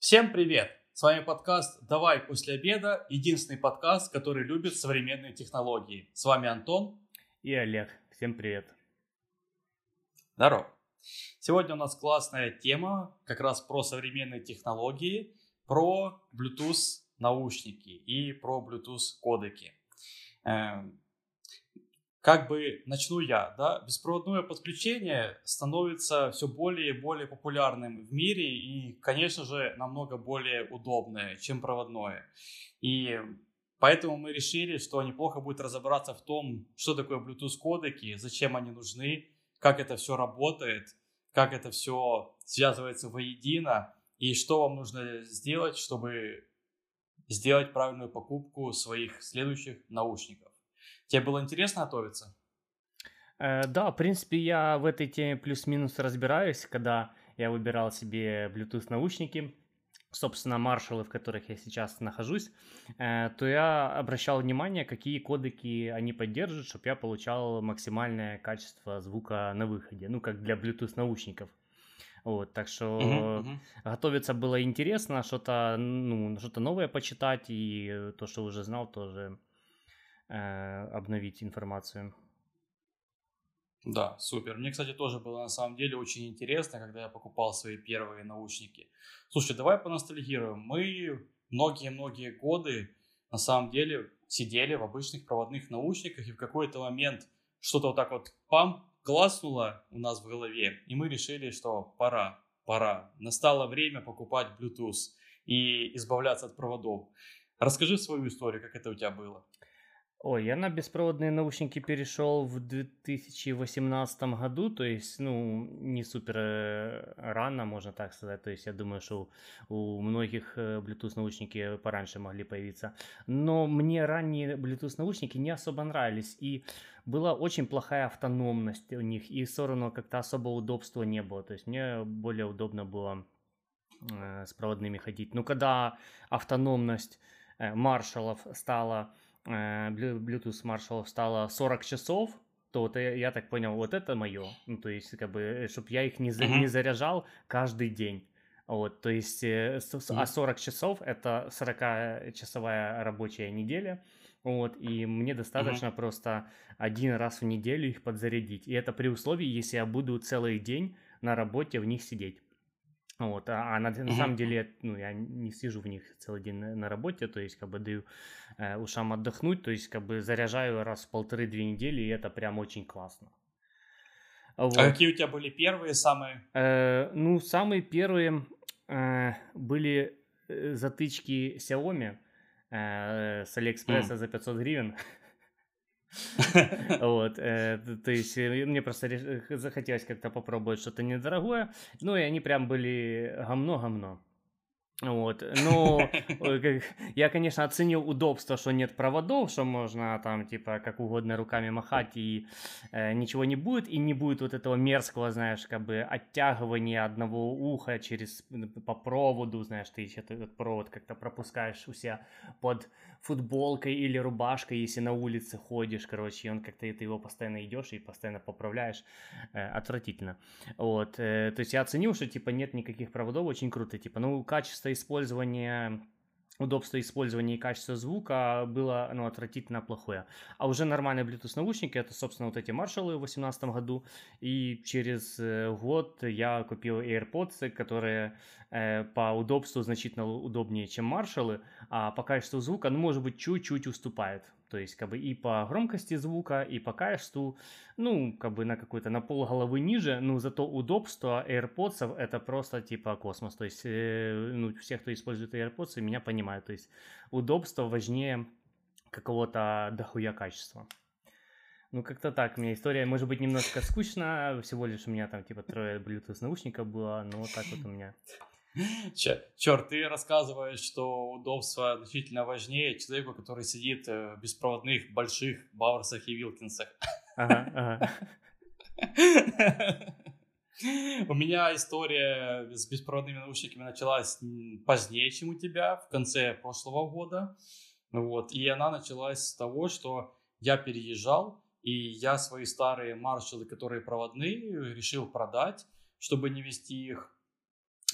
Всем привет! С вами подкаст «Давай после обеда», единственный подкаст, который любит современные технологии. С вами Антон и Олег. Всем привет! Здорово! Сегодня у нас классная тема как раз про современные технологии, про Bluetooth наушники и про Bluetooth кодеки. Как бы начну я, да, беспроводное подключение становится все более и более популярным в мире и, конечно же, намного более удобное, чем проводное. И поэтому мы решили, что неплохо будет разобраться в том, что такое Bluetooth кодеки, зачем они нужны, как это все работает, как это все связывается воедино и что вам нужно сделать, чтобы сделать правильную покупку своих следующих наушников. Тебе было интересно готовиться? Э, да, в принципе, я в этой теме плюс-минус разбираюсь, когда я выбирал себе Bluetooth наушники, собственно, маршалы, в которых я сейчас нахожусь, э, то я обращал внимание, какие кодеки они поддерживают, чтобы я получал максимальное качество звука на выходе, ну, как для Bluetooth наушников. Вот, так что uh-huh, uh-huh. готовиться было интересно, что-то, ну, что-то новое почитать, и то, что уже знал, тоже обновить информацию. Да, супер. Мне, кстати, тоже было на самом деле очень интересно, когда я покупал свои первые наушники. Слушай, давай поностальгируем. Мы многие-многие годы на самом деле сидели в обычных проводных наушниках, и в какой-то момент что-то вот так вот пам, класснуло у нас в голове, и мы решили, что пора, пора. Настало время покупать Bluetooth и избавляться от проводов. Расскажи свою историю, как это у тебя было. Ой, я на беспроводные наушники перешел в 2018 году, то есть, ну, не супер э, рано, можно так сказать. То есть, я думаю, что у многих э, Bluetooth наушники пораньше могли появиться. Но мне ранние Bluetooth наушники не особо нравились. И была очень плохая автономность у них. И все равно как-то особо удобства не было. То есть, мне более удобно было э, с проводными ходить. Но когда автономность маршалов стала Bluetooth Marshall стало 40 часов, то вот я, я так понял, вот это мое. Ну, то есть, как бы, э, чтобы я их не, за, не заряжал каждый день. Вот, то есть, uh-huh. а 40 часов это 40-часовая рабочая неделя. Вот, и мне достаточно uh-huh. просто один раз в неделю их подзарядить. И это при условии, если я буду целый день на работе в них сидеть. Вот, а, а на, на самом деле, ну, я не сижу в них целый день на, на работе, то есть, как бы, даю э, ушам отдохнуть, то есть, как бы, заряжаю раз в полторы-две недели, и это прям очень классно. А вот. А какие у тебя были первые самые? Э, ну, самые первые э, были э, затычки Xiaomi э, с Алиэкспресса mm. за 500 гривен. Вот, э, то есть э, мне просто захотелось как-то попробовать что-то недорогое, ну и они прям были гомно-гомно. Вот, ну, я, конечно, оценил удобство, что нет проводов, что можно там, типа, как угодно руками махать, и э, ничего не будет, и не будет вот этого мерзкого, знаешь, как бы оттягивания одного уха через, по проводу, знаешь, ты еще этот провод как-то пропускаешь у себя под футболкой или рубашкой, если на улице ходишь, короче, и он как-то, ты его постоянно идешь и постоянно поправляешь, э, отвратительно. Вот, э, то есть я оценил, что, типа, нет никаких проводов, очень круто, типа, ну, качество использования удобство использования и качество звука было ну, отвратительно плохое. А уже нормальные Bluetooth наушники, это, собственно, вот эти Marshall в 2018 году. И через э, год я купил AirPods, которые э, по удобству значительно удобнее, чем Marshall, а по качеству звука, ну, может быть, чуть-чуть уступает. То есть, как бы и по громкости звука, и по качеству, ну, как бы на какой-то на пол головы ниже, но зато удобство AirPods это просто типа космос. То есть, э, ну, все, кто использует AirPods, меня понимают. То есть, удобство важнее какого-то дохуя качества. Ну, как-то так. У меня история, может быть, немножко скучная. Всего лишь у меня там, типа, трое Bluetooth наушников было. Но так вот у меня Черт, ты рассказываешь, что удобство значительно важнее человеку, который сидит в беспроводных больших Бауэрсах и Вилкинсах. Ага, ага. У меня история с беспроводными наушниками началась позднее, чем у тебя, в конце прошлого года. Вот. И она началась с того, что я переезжал, и я свои старые маршалы, которые проводные, решил продать, чтобы не вести их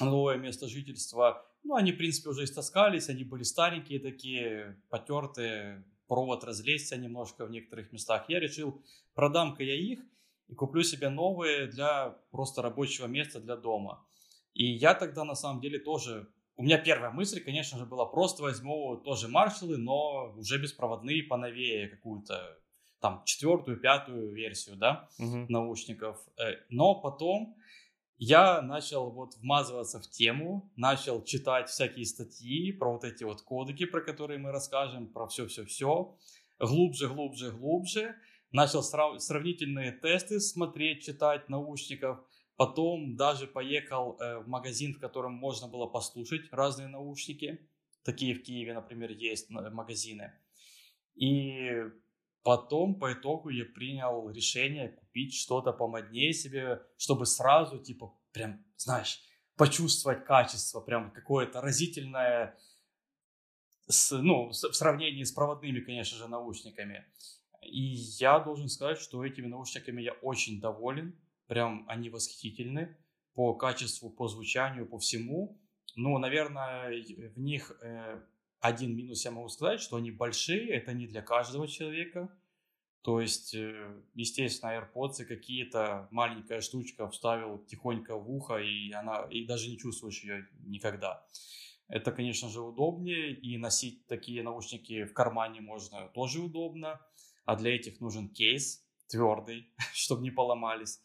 новое место жительства Ну, они, в принципе, уже истаскались, они были старенькие такие, потертые, провод разлезся немножко в некоторых местах. Я решил, продам-ка я их и куплю себе новые для просто рабочего места для дома. И я тогда на самом деле тоже... У меня первая мысль, конечно же, была просто возьму тоже маршалы, но уже беспроводные, поновее, какую-то там четвертую, пятую версию, да, угу. наушников. Э, но потом я начал вот вмазываться в тему, начал читать всякие статьи про вот эти вот кодеки, про которые мы расскажем, про все-все-все, глубже, глубже, глубже. Начал срав- сравнительные тесты смотреть, читать наушников. Потом даже поехал э, в магазин, в котором можно было послушать разные наушники. Такие в Киеве, например, есть магазины. И Потом по итогу я принял решение купить что-то помоднее себе, чтобы сразу, типа, прям, знаешь, почувствовать качество, прям какое-то разительное, с, ну, в сравнении с проводными, конечно же, наушниками. И я должен сказать, что этими наушниками я очень доволен. Прям они восхитительны по качеству, по звучанию, по всему. Ну, наверное, в них э, один минус я могу сказать, что они большие, это не для каждого человека. То есть, э, естественно, AirPods какие-то маленькая штучка вставил тихонько в ухо, и она и даже не чувствуешь ее никогда. Это, конечно же, удобнее, и носить такие наушники в кармане можно тоже удобно, а для этих нужен кейс твердый, чтобы не поломались.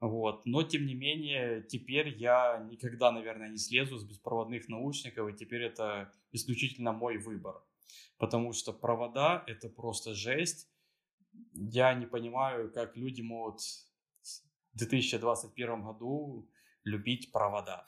Вот. Но, тем не менее, теперь я никогда, наверное, не слезу с беспроводных наушников, и теперь это исключительно мой выбор. Потому что провода — это просто жесть. Я не понимаю, как люди могут в 2021 году любить провода.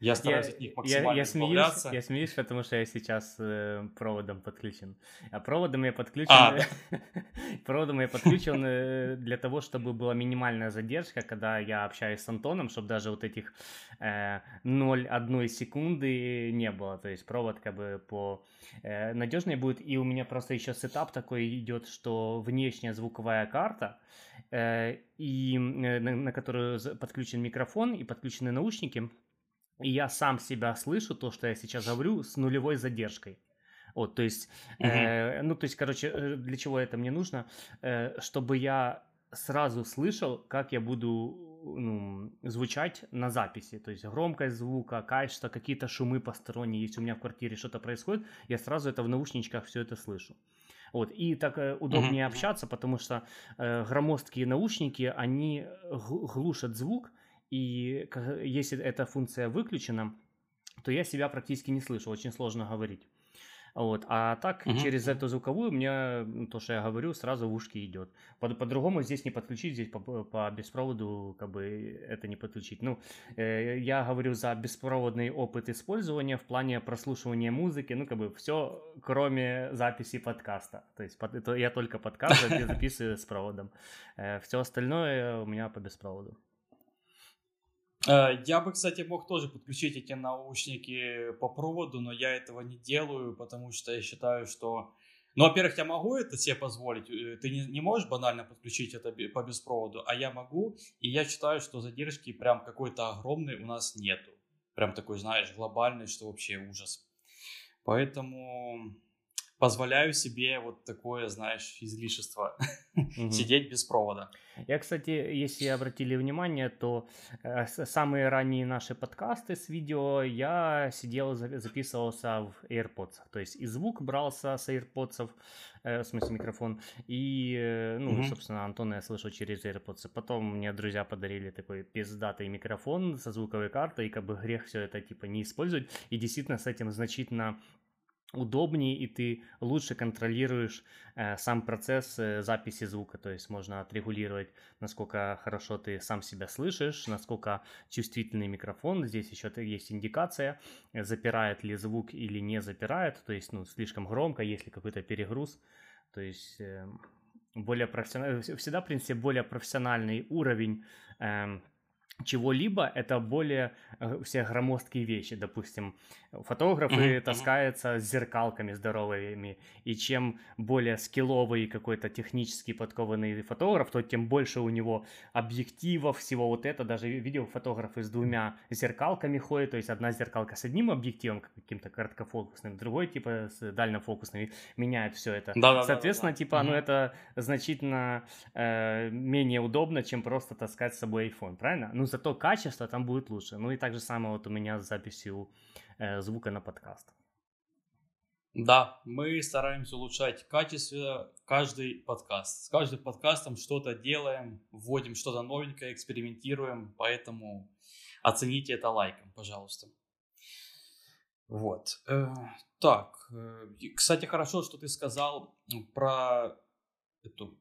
Я стараюсь я, от них максимально я, я смеюсь, я смеюсь, потому что я сейчас э, проводом подключен. А проводом я подключен... А, да. проводом я подключен э, для того, чтобы была минимальная задержка, когда я общаюсь с Антоном, чтобы даже вот этих э, 0,1 секунды не было. То есть провод как бы по э, надежнее будет. И у меня просто еще сетап такой идет, что внешняя звуковая карта, э, и, э, на, на которую подключен микрофон и подключены наушники, и я сам себя слышу, то, что я сейчас говорю, с нулевой задержкой. Вот, то есть, угу. э, ну, то есть, короче, э, для чего это мне нужно? Э, чтобы я сразу слышал, как я буду ну, звучать на записи. То есть громкость звука, качество, какие-то шумы посторонние. Если у меня в квартире что-то происходит, я сразу это в наушничках все это слышу. Вот. И так э, удобнее mm-hmm. общаться, потому что э, громоздкие наушники, они глушат звук, и если эта функция выключена, то я себя практически не слышу, очень сложно говорить. Вот. А так, угу. через эту звуковую мне то, что я говорю, сразу в ушки идет. По- по-другому здесь не подключить, здесь по, по беспроводу как бы это не подключить. Ну, э, я говорю за беспроводный опыт использования в плане прослушивания музыки, ну, как бы все, кроме записи подкаста. То есть под, это я только подкаст записываю с проводом. Э, все остальное у меня по беспроводу. Э, я бы, кстати, мог тоже подключить эти наушники по проводу, но я этого не делаю, потому что я считаю, что... Ну, во-первых, я могу это себе позволить. Э, ты не, не можешь банально подключить это по беспроводу, а я могу. И я считаю, что задержки прям какой-то огромной у нас нету. Прям такой, знаешь, глобальный, что вообще ужас. Поэтому позволяю себе вот такое, знаешь, излишество. Сидеть без провода. Я, кстати, если обратили внимание, то э, самые ранние наши подкасты с видео я сидел, записывался в AirPods. То есть и звук брался с AirPods, э, в смысле микрофон, и, э, ну, mm-hmm. собственно, Антона я слышал через AirPods. Потом мне друзья подарили такой пиздатый микрофон со звуковой картой, и как бы грех все это, типа, не использовать. И действительно с этим значительно удобнее и ты лучше контролируешь э, сам процесс э, записи звука, то есть можно отрегулировать, насколько хорошо ты сам себя слышишь, насколько чувствительный микрофон. Здесь еще есть индикация, запирает ли звук или не запирает, то есть ну, слишком громко, если какой-то перегруз, то есть э, более профессиональный, всегда, в принципе, более профессиональный уровень э, чего-либо, это более э, все громоздкие вещи. Допустим, фотографы mm-hmm. таскаются с зеркалками здоровыми, и чем более скилловый какой-то технически подкованный фотограф, то тем больше у него объективов, всего вот это. Даже видел фотографы с двумя зеркалками ходят, то есть одна зеркалка с одним объективом, каким-то короткофокусным, другой типа с дальнофокусным, меняет все это. Да-да-да. Соответственно, типа, mm-hmm. ну это значительно э, менее удобно, чем просто таскать с собой iPhone, правильно? Ну зато качество там будет лучше. Ну и так же самое вот у меня с записью э, звука на подкаст. Да, мы стараемся улучшать качество каждый подкаст. С каждым подкастом что-то делаем, вводим что-то новенькое, экспериментируем, поэтому оцените это лайком, пожалуйста. Вот. Э, так, э, кстати, хорошо, что ты сказал про эту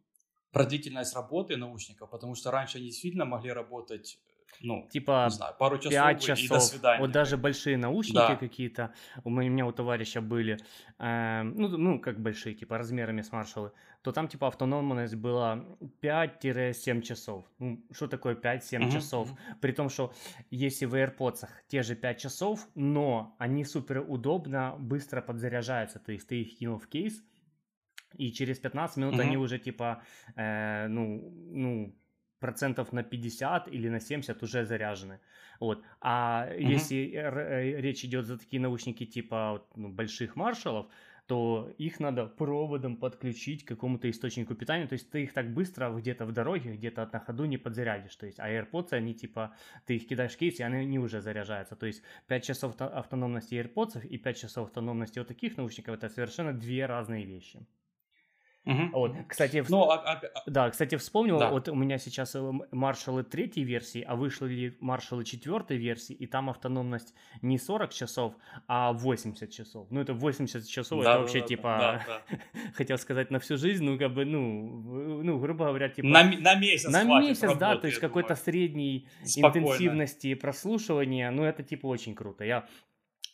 про длительность работы наушников, потому что раньше они действительно могли работать ну, типа не знаю, пару часов, 5 часов. и до свидания. Вот даже большие наушники да. какие-то, у меня у товарища были, э, ну, ну, как большие, типа размерами с маршалы, то там типа автономность была 5-7 часов. Ну, что такое 5-7 uh-huh, часов? При том, что если в AirPods те же 5 часов, но они супер удобно, быстро подзаряжаются, то есть ты их кинул в кейс, и через 15 минут mm-hmm. они уже типа, э, ну, ну, процентов на 50 или на 70 уже заряжены. Вот. А mm-hmm. если э, речь идет за такие наушники типа ну, больших маршалов, то их надо проводом подключить к какому-то источнику питания. То есть ты их так быстро где-то в дороге, где-то на ходу не подзарядишь. То есть, а AirPods, они типа, ты их кидаешь в кейс, и они, они уже заряжаются. То есть 5 часов автономности AirPods и 5 часов автономности вот таких наушников, это совершенно две разные вещи. Угу. Вот, кстати, ну, а, а, а... да, кстати, вспомнил, да. вот у меня сейчас э, маршалы третьей версии, а вышли маршалы четвертой версии, и там автономность не 40 часов, а 80 часов. Ну, это 80 часов, да, это да, вообще, да, типа, да, да. хотел сказать, на всю жизнь, ну, как бы, ну, ну грубо говоря, типа... На, на месяц На месяц, работы, да, то есть какой-то средней Спокойно. интенсивности прослушивания, ну, это, типа, очень круто. Я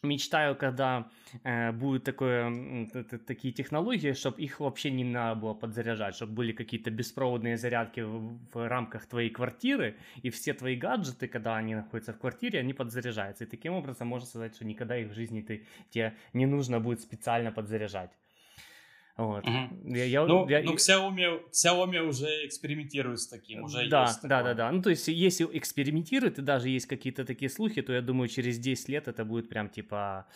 мечтаю, когда э, будут такое, такие технологии, чтобы их вообще не надо было подзаряжать, чтобы были какие-то беспроводные зарядки в, в рамках твоей квартиры, и все твои гаджеты, когда они находятся в квартире, они подзаряжаются. И таким образом можно сказать, что никогда их в жизни ты, тебе не нужно будет специально подзаряжать. Вот. Угу. Я, я, ну, я, ну Xiaomi, Xiaomi уже экспериментирует с таким, уже да, есть Да, да, да. Ну, то есть, если экспериментирует, и даже есть какие-то такие слухи, то я думаю, через 10 лет это будет прям типа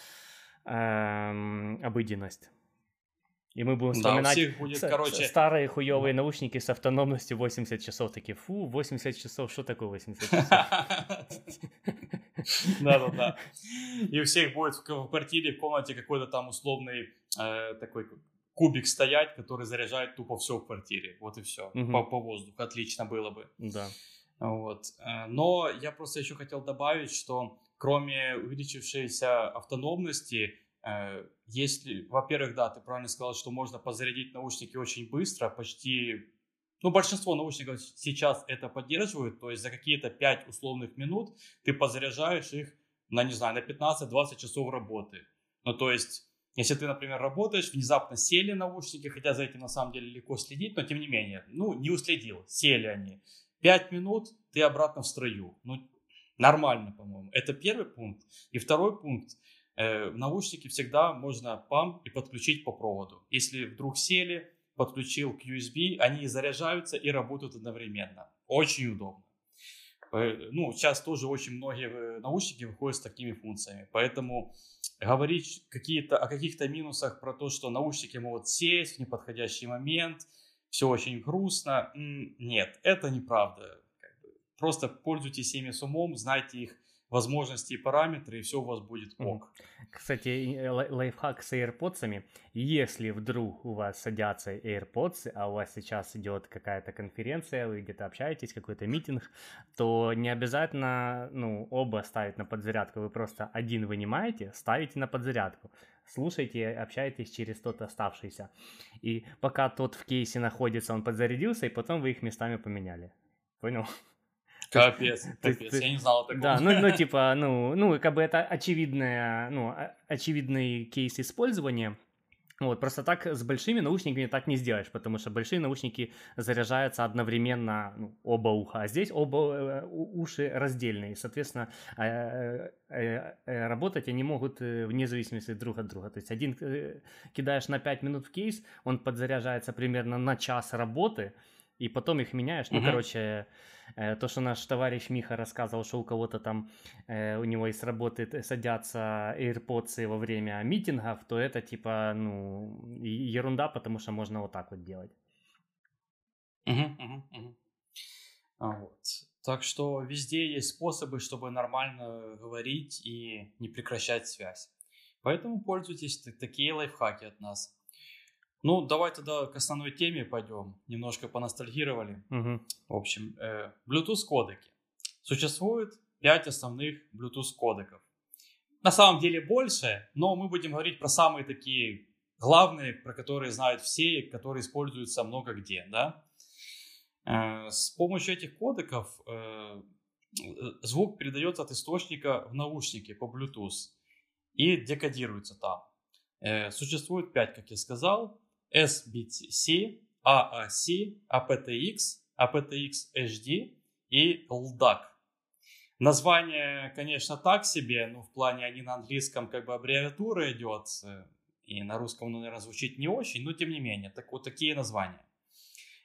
эм, обыденность. И мы будем вспоминать да, будет, с, короче... старые хуевые наушники с автономностью 80 часов. Такие, фу, 80 часов, что такое 80 часов? Да-да-да. И у всех будет в квартире, в комнате какой-то там условный э, такой кубик стоять, который заряжает тупо все в квартире. Вот и все. Угу. По, по воздуху. Отлично было бы. Да. Вот. Э, но я просто еще хотел добавить, что кроме увеличившейся автономности, э, если, во-первых, да, ты правильно сказал, что можно позарядить наушники очень быстро, почти, ну, большинство наушников сейчас это поддерживают, то есть за какие-то 5 условных минут ты позаряжаешь их на, не знаю, на 15-20 часов работы. Ну, то есть если ты, например, работаешь, внезапно сели наушники, хотя за этим на самом деле легко следить, но тем не менее, ну, не уследил, сели они. Пять минут, ты обратно в строю. Ну, нормально, по-моему. Это первый пункт. И второй пункт. Э, наушники всегда можно пам и подключить по проводу. Если вдруг сели, подключил к USB, они заряжаются и работают одновременно. Очень удобно. Э, ну, сейчас тоже очень многие э, наушники выходят с такими функциями. Поэтому говорить какие-то, о каких-то минусах про то, что наушники могут сесть в неподходящий момент, все очень грустно. Нет, это неправда. Просто пользуйтесь ими с умом, знайте их возможности и параметры, и все у вас будет ок. Кстати, лайфхак с AirPods. Если вдруг у вас садятся AirPods, а у вас сейчас идет какая-то конференция, вы где-то общаетесь, какой-то митинг, то не обязательно ну, оба ставить на подзарядку. Вы просто один вынимаете, ставите на подзарядку слушайте, общаетесь через тот оставшийся. И пока тот в кейсе находится, он подзарядился, и потом вы их местами поменяли. Понял? Капец, капец, я не знал такого. Да, ну, ну, типа, ну, ну, как бы это очевидная, ну, очевидный кейс использования, Вот, просто так с большими наушниками так не сделаешь, потому что большие наушники заряжаются одновременно ну, оба уха, а здесь оба э, уши раздельные, соответственно, э, э, работать они могут вне зависимости друг от друга. То есть один кидаешь на 5 минут в кейс, он подзаряжается примерно на час работы, и потом их меняешь. Ну, короче, Э, то, что наш товарищ Миха рассказывал, что у кого-то там, э, у него из работы садятся AirPods во время митингов, то это типа, ну, ерунда, потому что можно вот так вот делать. Угу, угу, угу. Вот. Так что везде есть способы, чтобы нормально говорить и не прекращать связь. Поэтому пользуйтесь такие лайфхаки от нас. Ну, давай тогда к основной теме пойдем. Немножко поностальгировали. Угу. В общем, э, Bluetooth кодеки. Существует 5 основных Bluetooth кодеков. На самом деле больше, но мы будем говорить про самые такие главные, про которые знают все, которые используются много где. Да? Э, с помощью этих кодеков э, звук передается от источника в наушники по Bluetooth и декодируется там. Э, существует 5, как я сказал. SBC, AAC, aptX, aptX HD и LDAC. Название, конечно, так себе, но в плане они на английском как бы аббревиатура идет, и на русском, ну, наверное, звучит не очень, но тем не менее, так вот такие названия.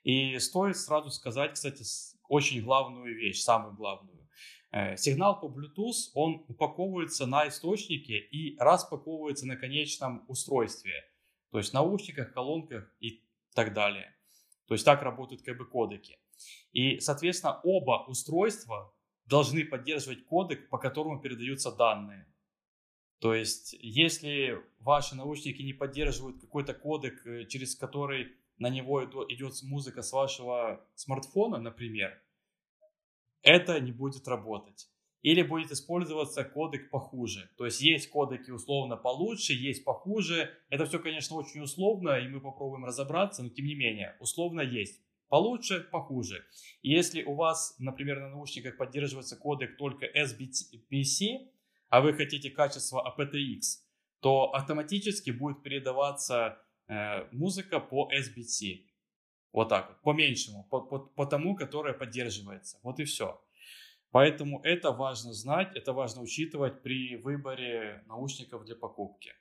И стоит сразу сказать, кстати, очень главную вещь, самую главную. Э, сигнал по Bluetooth, он упаковывается на источнике и распаковывается на конечном устройстве – то есть наушниках, колонках и так далее. То есть так работают как бы кодеки. И, соответственно, оба устройства должны поддерживать кодек, по которому передаются данные. То есть, если ваши наушники не поддерживают какой-то кодек, э, через который на него идет музыка с вашего смартфона, например, это не будет работать или будет использоваться кодек похуже. То есть есть кодеки условно получше, есть похуже. Это все, конечно, очень условно, и мы попробуем разобраться, но тем не менее, условно есть. Получше, похуже. если у вас, например, на наушниках поддерживается кодек только SBC, а вы хотите качество aptX, то автоматически будет передаваться э, музыка по SBC. Вот так вот, по меньшему, по, по, по тому, которое поддерживается. Вот и все. Поэтому это важно знать, это важно учитывать при выборе наушников для покупки.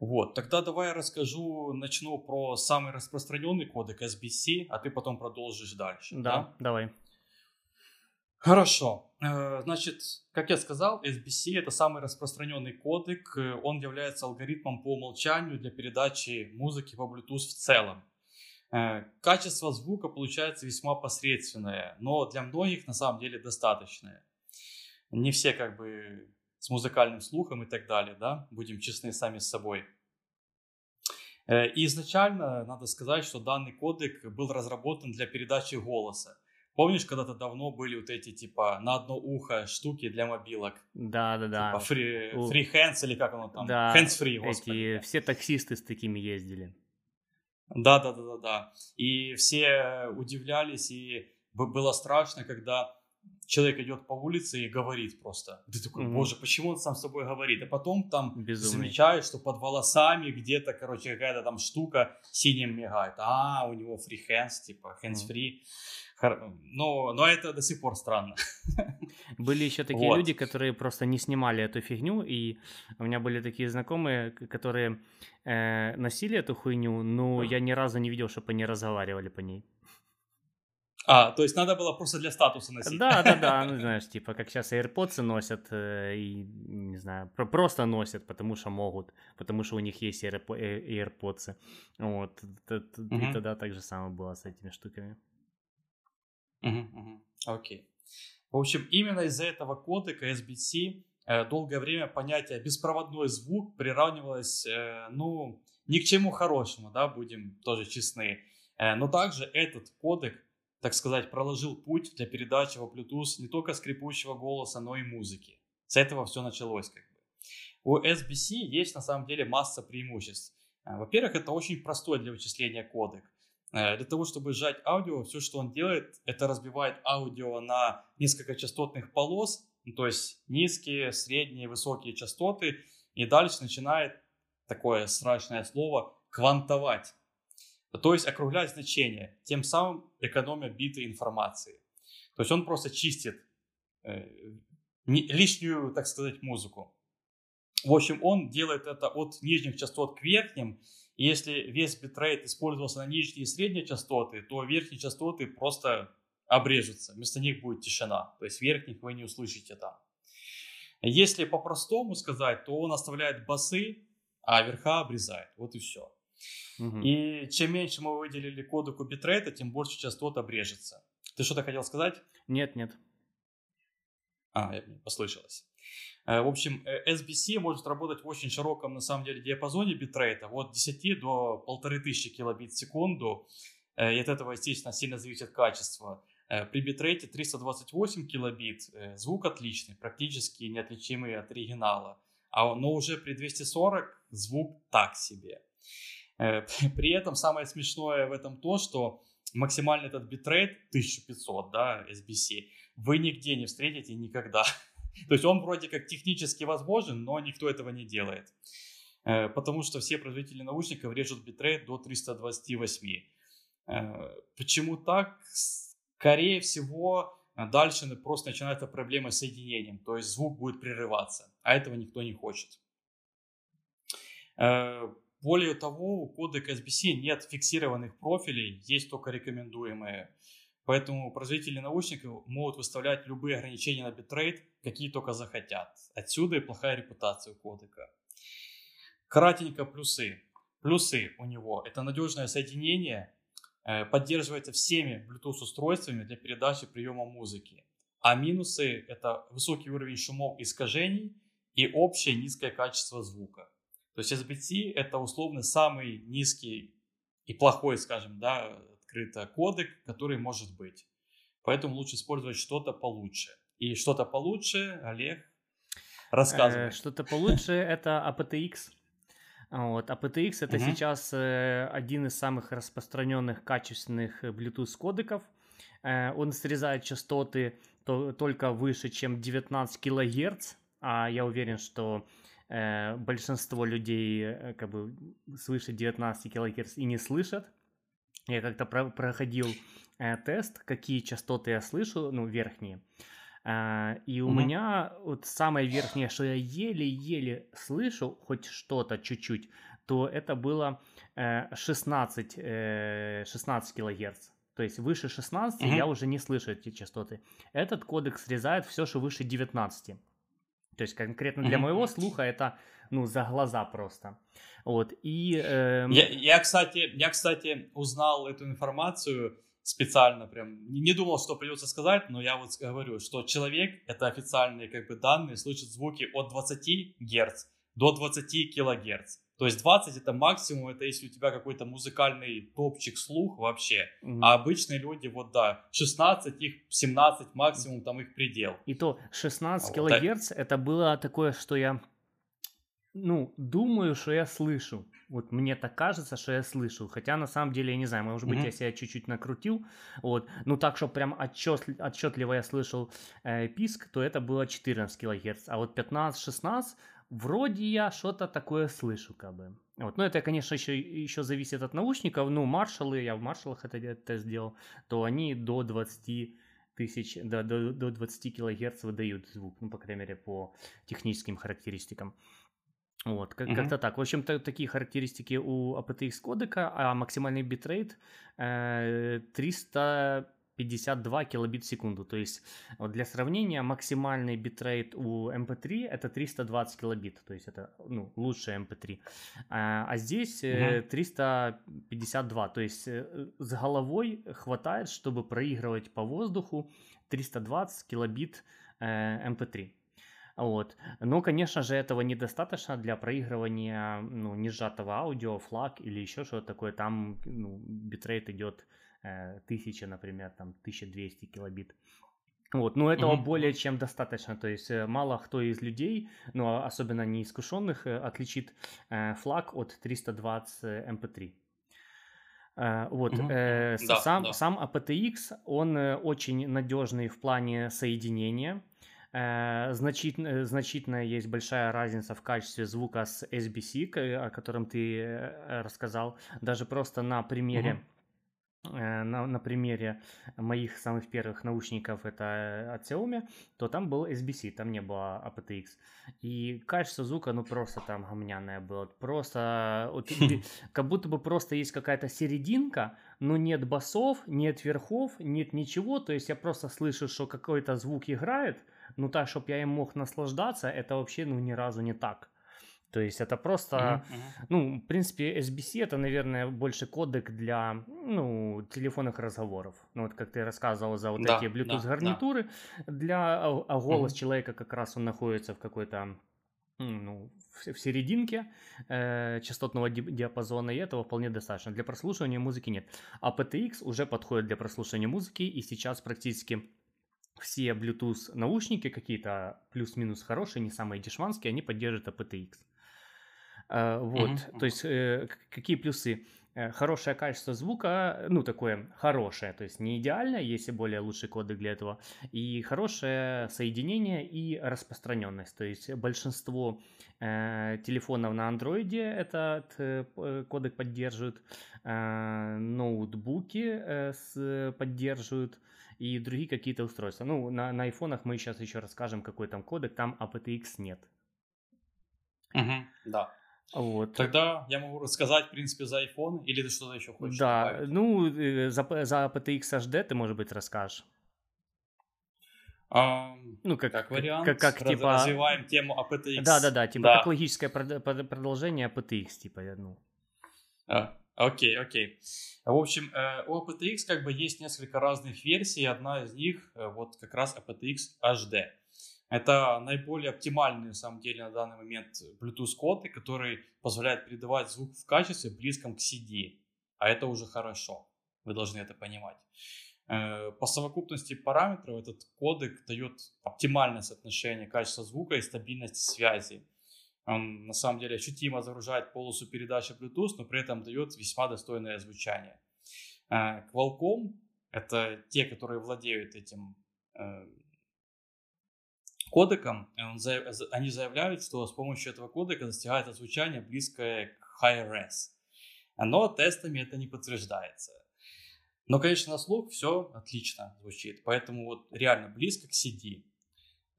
Вот, тогда давай я расскажу, начну про самый распространенный кодек SBC, а ты потом продолжишь дальше. Да, да? давай. Хорошо. Э, значит, как я сказал, SBC это самый распространенный кодек. Он является алгоритмом по умолчанию для передачи музыки по Bluetooth в целом. Э, качество звука получается весьма посредственное, но для многих на самом деле достаточное. Не все как бы с музыкальным слухом и так далее, да, будем честны сами с собой. Э, и изначально надо сказать, что данный кодек был разработан для передачи голоса. Помнишь, когда-то давно были вот эти, типа, на одно ухо штуки для мобилок? Да, да, да. Типа free, free hands или как оно там? Да, hands free, господи. Эти, все таксисты с такими ездили. Да, да, да, да, да. И все удивлялись, и было страшно, когда человек идет по улице и говорит просто. Ты такой, боже, почему он сам с собой говорит? А потом там Безумный. замечаешь, что под волосами где-то, короче, какая-то там штука синим мигает. А, у него free hands, типа hands free. Но, но это до сих пор странно. Были еще такие вот. люди, которые просто не снимали эту фигню, и у меня были такие знакомые, которые э, носили эту хуйню, но я ни разу не видел, чтобы они разговаривали по ней. А, то есть надо было просто для статуса носить. Да, да, да, ну знаешь, типа как сейчас AirPods носят э, и, не знаю, просто носят, потому что могут, потому что у них есть э, AirPods. Вот, и тогда так же самое было с этими штуками. Окей. В общем, именно из-за этого кодека SBC э, долгое время понятие беспроводной звук приравнивалось, э, ну, ни к чему хорошему, да, будем тоже честны. Э, но также этот кодек, так сказать, проложил путь для передачи во Bluetooth не только скрипучего голоса, но и музыки. С этого все началось как бы. У SBC есть на самом деле масса преимуществ. Во-первых, это очень простой для вычисления кодек. Э, для того, чтобы сжать аудио, все, что он делает, это разбивает аудио на несколько частотных полос, ну, то есть низкие, средние, высокие частоты, и дальше начинает, такое страшное слово, квантовать. То есть округлять значение, тем самым экономя биты информации. То есть он просто чистит э, лишнюю, так сказать, музыку. В общем, он делает это от нижних частот к верхним. Если весь битрейт использовался на нижние и средние частоты, то верхние частоты просто обрежутся. Вместо них будет тишина. То есть верхних вы не услышите там. Если по-простому сказать, то он оставляет басы, а верха обрезает. Вот и все. Угу. И чем меньше мы выделили кодеку битрейта, тем больше частот обрежется. Ты что-то хотел сказать? Нет, нет. А, я послышалось. Э, в общем, SBC может работать в очень широком, на самом деле, диапазоне битрейта, от 10 до 1500 килобит в секунду. Э, и от этого, естественно, сильно зависит качество. Э, при битрейте 328 килобит звук отличный, практически неотличимый от оригинала. А, но уже при 240 звук так себе. При этом самое смешное в этом то, что максимальный этот битрейт 1500, да, SBC, вы нигде не встретите никогда. То есть он вроде как технически возможен, но никто этого не делает. Э, потому что все производители наушников режут битрейт до 328. Э, почему так? Скорее всего, дальше просто начинается проблема с соединением. То есть звук будет прерываться, а этого никто не хочет. Э, более того, у кодека SBC нет фиксированных профилей, есть только рекомендуемые. Поэтому производители наушников могут выставлять любые ограничения на битрейт, какие только захотят. Отсюда и плохая репутация у кодека. Кратенько плюсы. Плюсы у него – это надежное соединение, э, поддерживается всеми Bluetooth устройствами для передачи приема музыки. А минусы – это высокий уровень шумов и искажений и общее низкое качество звука. То есть SBT – это условно самый низкий и плохой, скажем, да, открыто кодек, который может быть. Поэтому лучше использовать что-то получше. И что-то получше, Олег, рассказывай. Э, что-то получше это APTX. Вот. APTX это угу. сейчас э, один из самых распространенных качественных Bluetooth кодеков. Э, он срезает частоты то, только выше, чем 19 кГц. А я уверен, что большинство людей как бы свыше 19 кГц и не слышат. Я как-то про- проходил э, тест, какие частоты я слышу, ну, верхние. Uh, и у mm-hmm. меня вот самое верхнее, что я еле-еле слышу хоть что-то чуть-чуть, то это было uh, 16, uh, 16 килогерц. То есть выше 16 mm-hmm. я уже не слышу эти частоты. Этот кодек срезает все, что выше 19. То есть конкретно для mm-hmm. моего слуха это ну за глаза просто. Вот, и... Э... Я, я, кстати, я, кстати, узнал эту информацию специально прям, не думал, что придется сказать, но я вот говорю, что человек, это официальные как бы данные, слышит звуки от 20 Гц до 20 килогерц. То есть 20 это максимум, это если у тебя какой-то музыкальный топчик слух вообще. Mm-hmm. А обычные люди, вот да, 16, их 17 максимум, там их предел. И то 16 а килогерц, вот, это было такое, что я ну, думаю, что я слышу. Вот мне так кажется, что я слышу. Хотя на самом деле я не знаю, может быть, mm-hmm. я себя чуть-чуть накрутил. Вот. Ну, так, что прям отчет, отчетливо я слышал э, писк, то это было 14 кГц. А вот 15-16 вроде я что-то такое слышу, как бы. Вот. Но это, конечно, еще, еще зависит от наушников. Ну, маршалы, я в маршалах это, это сделал, то они до 20 тысяч, до, до, до 20 кГц выдают звук, ну, по крайней мере, по техническим характеристикам. Вот, как- как-то так. В общем-то, такие характеристики у aptX кодека, а максимальный битрейт э, 352 килобит в секунду. То есть, вот для сравнения, максимальный битрейт у MP3 это 320 килобит, то есть это ну, лучшая MP3. А, а здесь э, 352, то есть э, с головой хватает, чтобы проигрывать по воздуху 320 килобит э, MP3. Вот. Но, конечно же, этого недостаточно для проигрывания ну, несжатого аудио, флаг или еще что-то такое. Там ну, битрейт идет э, 1000, например, там 1200 килобит. Вот, но этого mm-hmm. более чем достаточно. То есть э, мало кто из людей, ну а особенно неискушенных, э, отличит э, флаг от 320 MP3. Э, вот, mm-hmm. э, да, сам, да. сам APTX, он очень надежный в плане соединения. Э, значительно, значительная есть большая разница в качестве звука с SBC, о котором ты э, рассказал. Даже просто на примере угу на, на примере моих самых первых наушников, это от Xiaomi, то там был SBC, там не было aptX. И качество звука, ну, просто там гомняное было. Просто, вот, как будто бы просто есть какая-то серединка, но нет басов, нет верхов, нет ничего. То есть я просто слышу, что какой-то звук играет, ну так, чтобы я им мог наслаждаться, это вообще, ну, ни разу не так. То есть это просто, mm-hmm. ну, в принципе, SBC это, наверное, больше кодек для, ну, телефонных разговоров. Ну, вот как ты рассказывал за вот да, эти Bluetooth гарнитуры, да. для, а, а голос mm-hmm. человека как раз он находится в какой-то, ну, в серединке э, частотного диапазона, и этого вполне достаточно. Для прослушивания музыки нет. А PTX уже подходит для прослушивания музыки, и сейчас практически все Bluetooth наушники какие-то плюс-минус хорошие, не самые дешманские, они поддерживают aptX. А, вот, mm-hmm. то есть э, какие плюсы? Э, хорошее качество звука, ну, такое хорошее, то есть не идеальное, есть и более лучшие коды для этого, и хорошее соединение и распространенность, то есть большинство э, телефонов на андроиде этот э, э кодек поддерживают, э, ноутбуки э, с, поддерживают, и другие какие-то устройства. Ну, на, на айфонах мы сейчас еще расскажем, какой там кодек, там aptX нет. Угу, да. Вот. Тогда я могу рассказать, в принципе, за iPhone, или ты что-то еще хочешь Да, добавить? ну, э, за, за PTX HD ты, может быть, расскажешь. Um, ну, как, как вариант, как, как, типа... развиваем тему APTX. Да-да-да, типа да. как логическое продолжение APTX, типа, ну. А, окей, окей. В общем, э, у APTX как бы есть несколько разных версий, одна из них э, вот как раз APTX HD. Это наиболее оптимальный, на самом деле, на данный момент Bluetooth-коды, который позволяет передавать звук в качестве близком к CD. А это уже хорошо. Вы должны это понимать. Э, по совокупности параметров этот кодек дает оптимальное соотношение качества звука и стабильности связи. Он на самом деле ощутимо загружает полосу передачи Bluetooth, но при этом дает весьма достойное звучание. Э, Qualcomm — это те, которые владеют этим э, кодеком, он, они заявляют, что с помощью этого кодека достигается звучание близкое к high-res. Но тестами это не подтверждается. Но, конечно, на слух все отлично звучит, поэтому вот реально близко к CD.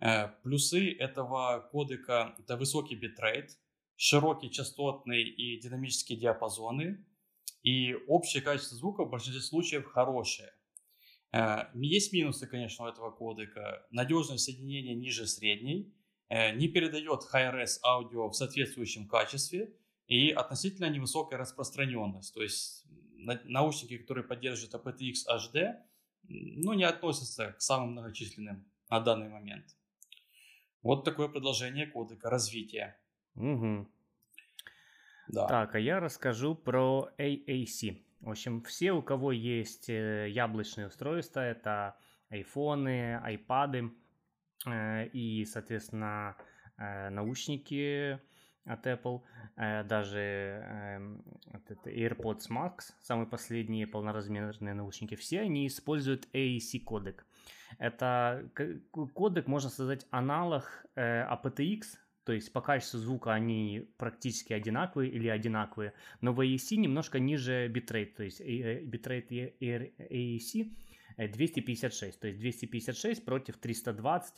Э, плюсы этого кодека – это высокий битрейт, широкие частотные и динамические диапазоны, и общее качество звука в большинстве случаев хорошее. Э, есть минусы, конечно, у этого кодека. Надежное соединение ниже средней, э, не передает high-res аудио в соответствующем качестве и относительно невысокая распространенность. То есть наушники, которые поддерживают aptX HD, ну, не относятся к самым многочисленным на данный момент. Вот такое продолжение кодека, развитие. Угу. Да. Так, а я расскажу про AAC. В общем, все, у кого есть э, яблочные устройства, это айфоны, айпады э, и, соответственно, э, наушники от Apple, даже эм, AirPods Max, самые последние полноразмерные наушники, все они используют AAC кодек. Это кодек, можно сказать, аналог aptX, то есть по качеству звука они практически одинаковые или одинаковые, но в AAC немножко ниже битрейт, то есть битрейт AAC 256, то есть 256 против 320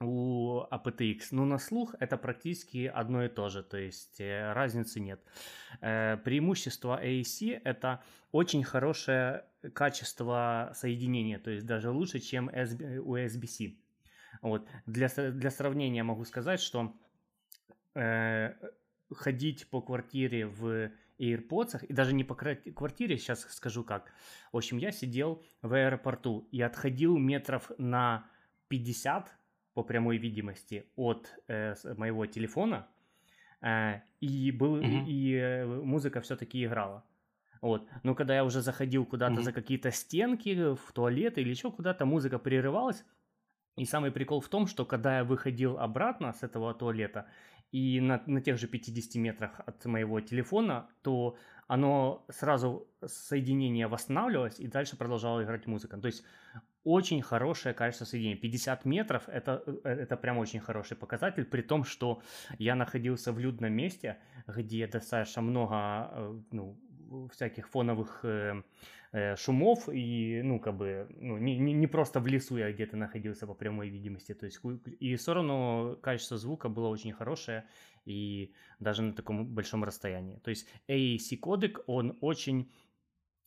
у aptX. Но на слух это практически одно и то же, то есть э, разницы нет. Э, преимущество AEC это очень хорошее качество соединения, то есть даже лучше, чем у SBC. Вот. Для, для сравнения могу сказать, что э, ходить по квартире в AirPods, и даже не по квартире, сейчас скажу как. В общем, я сидел в аэропорту и отходил метров на 50 по прямой видимости от э, моего телефона, э, и, был, mm-hmm. и, э, музыка все-таки играла. Вот. Но когда я уже заходил куда-то mm-hmm. за какие-то стенки, в туалет или еще куда-то, музыка прерывалась, и самый прикол в том, что когда я выходил обратно с этого туалета, и на, на тех же 50 метрах от моего телефона, то оно сразу соединение восстанавливалось и дальше продолжало играть музыка. То есть очень хорошее качество соединения. 50 метров это, э, это прям очень хороший показатель, при том, что я находился в людном месте, где достаточно много э, ну, всяких фоновых э, э, шумов и, ну, как бы, ну, не, не, не просто в лесу я где-то находился по прямой видимости, то есть, и все равно качество звука было очень хорошее, и даже на таком большом расстоянии. То есть AAC кодек, он очень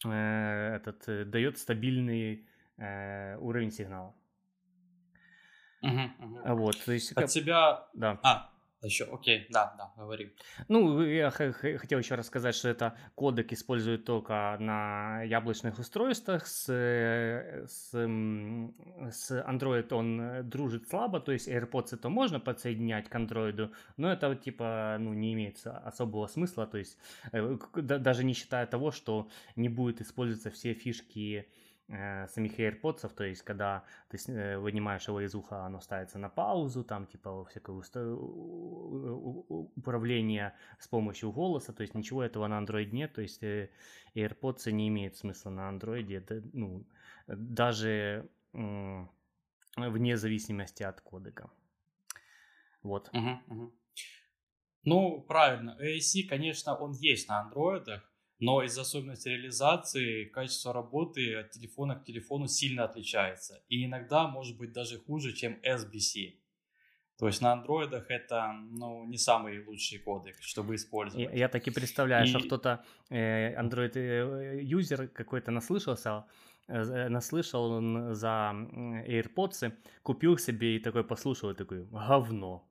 э, этот, э, дает стабильный э, уровень сигнала. Угу, угу. Вот, то есть... От как... себя... Да. А, еще, окей, да, да, говори. Ну, я хотел еще рассказать, что это кодек используют только на яблочных устройствах. С, с, с Android он дружит слабо, то есть AirPods это можно подсоединять к Android, но это типа ну, не имеет особого смысла, то есть э, даже не считая того, что не будет использоваться все фишки самих AirPods, то есть когда ты э, вынимаешь его из уха, оно ставится на паузу, там типа всякое управление с помощью голоса, то есть ничего этого на Android нет, то есть э, AirPods не имеет смысла на Android, это, ну, даже э, вне зависимости от кодека. Вот. Угу, угу. Ну, правильно. AAC, конечно, он есть на андроидах, но из-за особенностей реализации качество работы от телефона к телефону сильно отличается. И иногда может быть даже хуже, чем SBC. То есть на андроидах это ну, не самый лучший кодек, чтобы использовать. Я, я так и представляю, и... что кто-то, э, Android-юзер э, какой-то наслышался, э, наслышал он за AirPods, купил себе и такой послушал, и такой, говно.